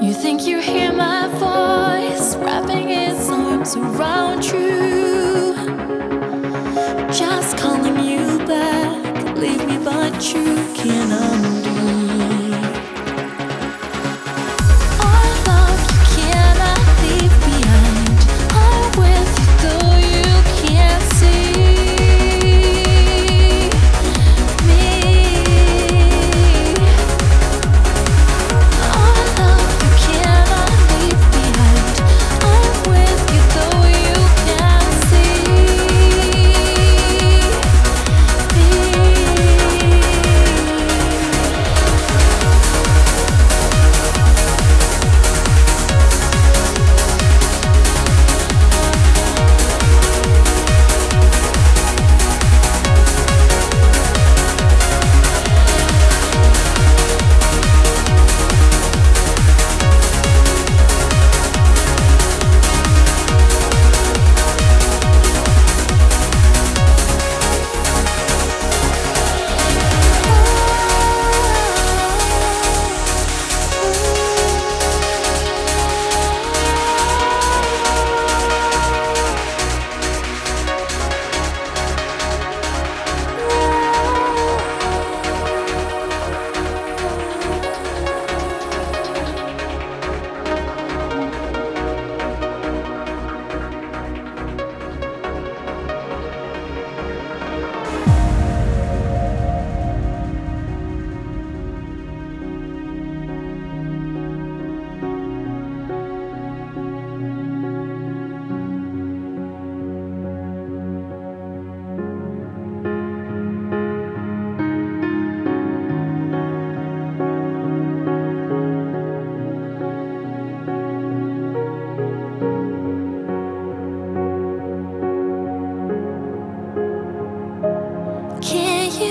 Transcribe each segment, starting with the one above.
You think you hear my voice wrapping its arms around you. Just calling you back, leave me, but you cannot.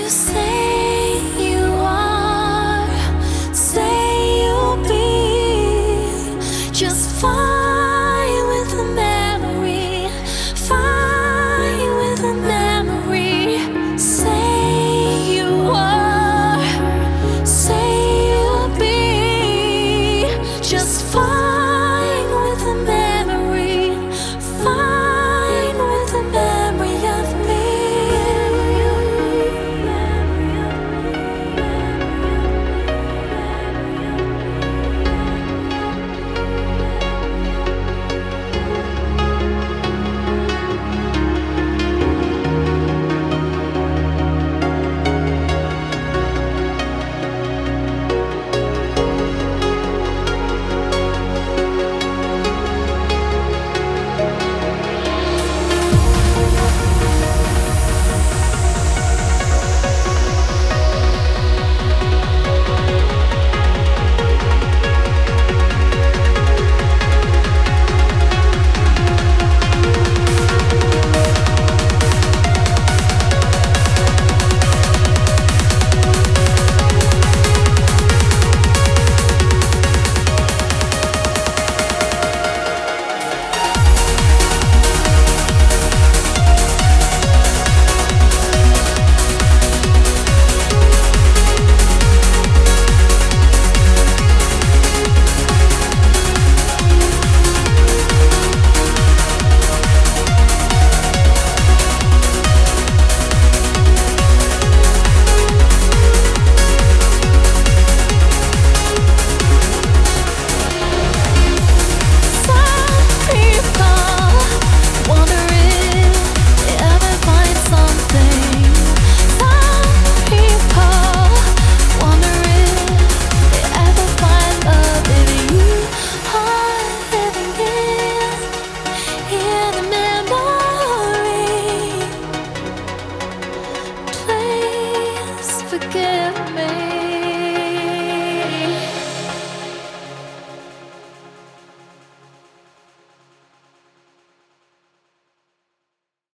you say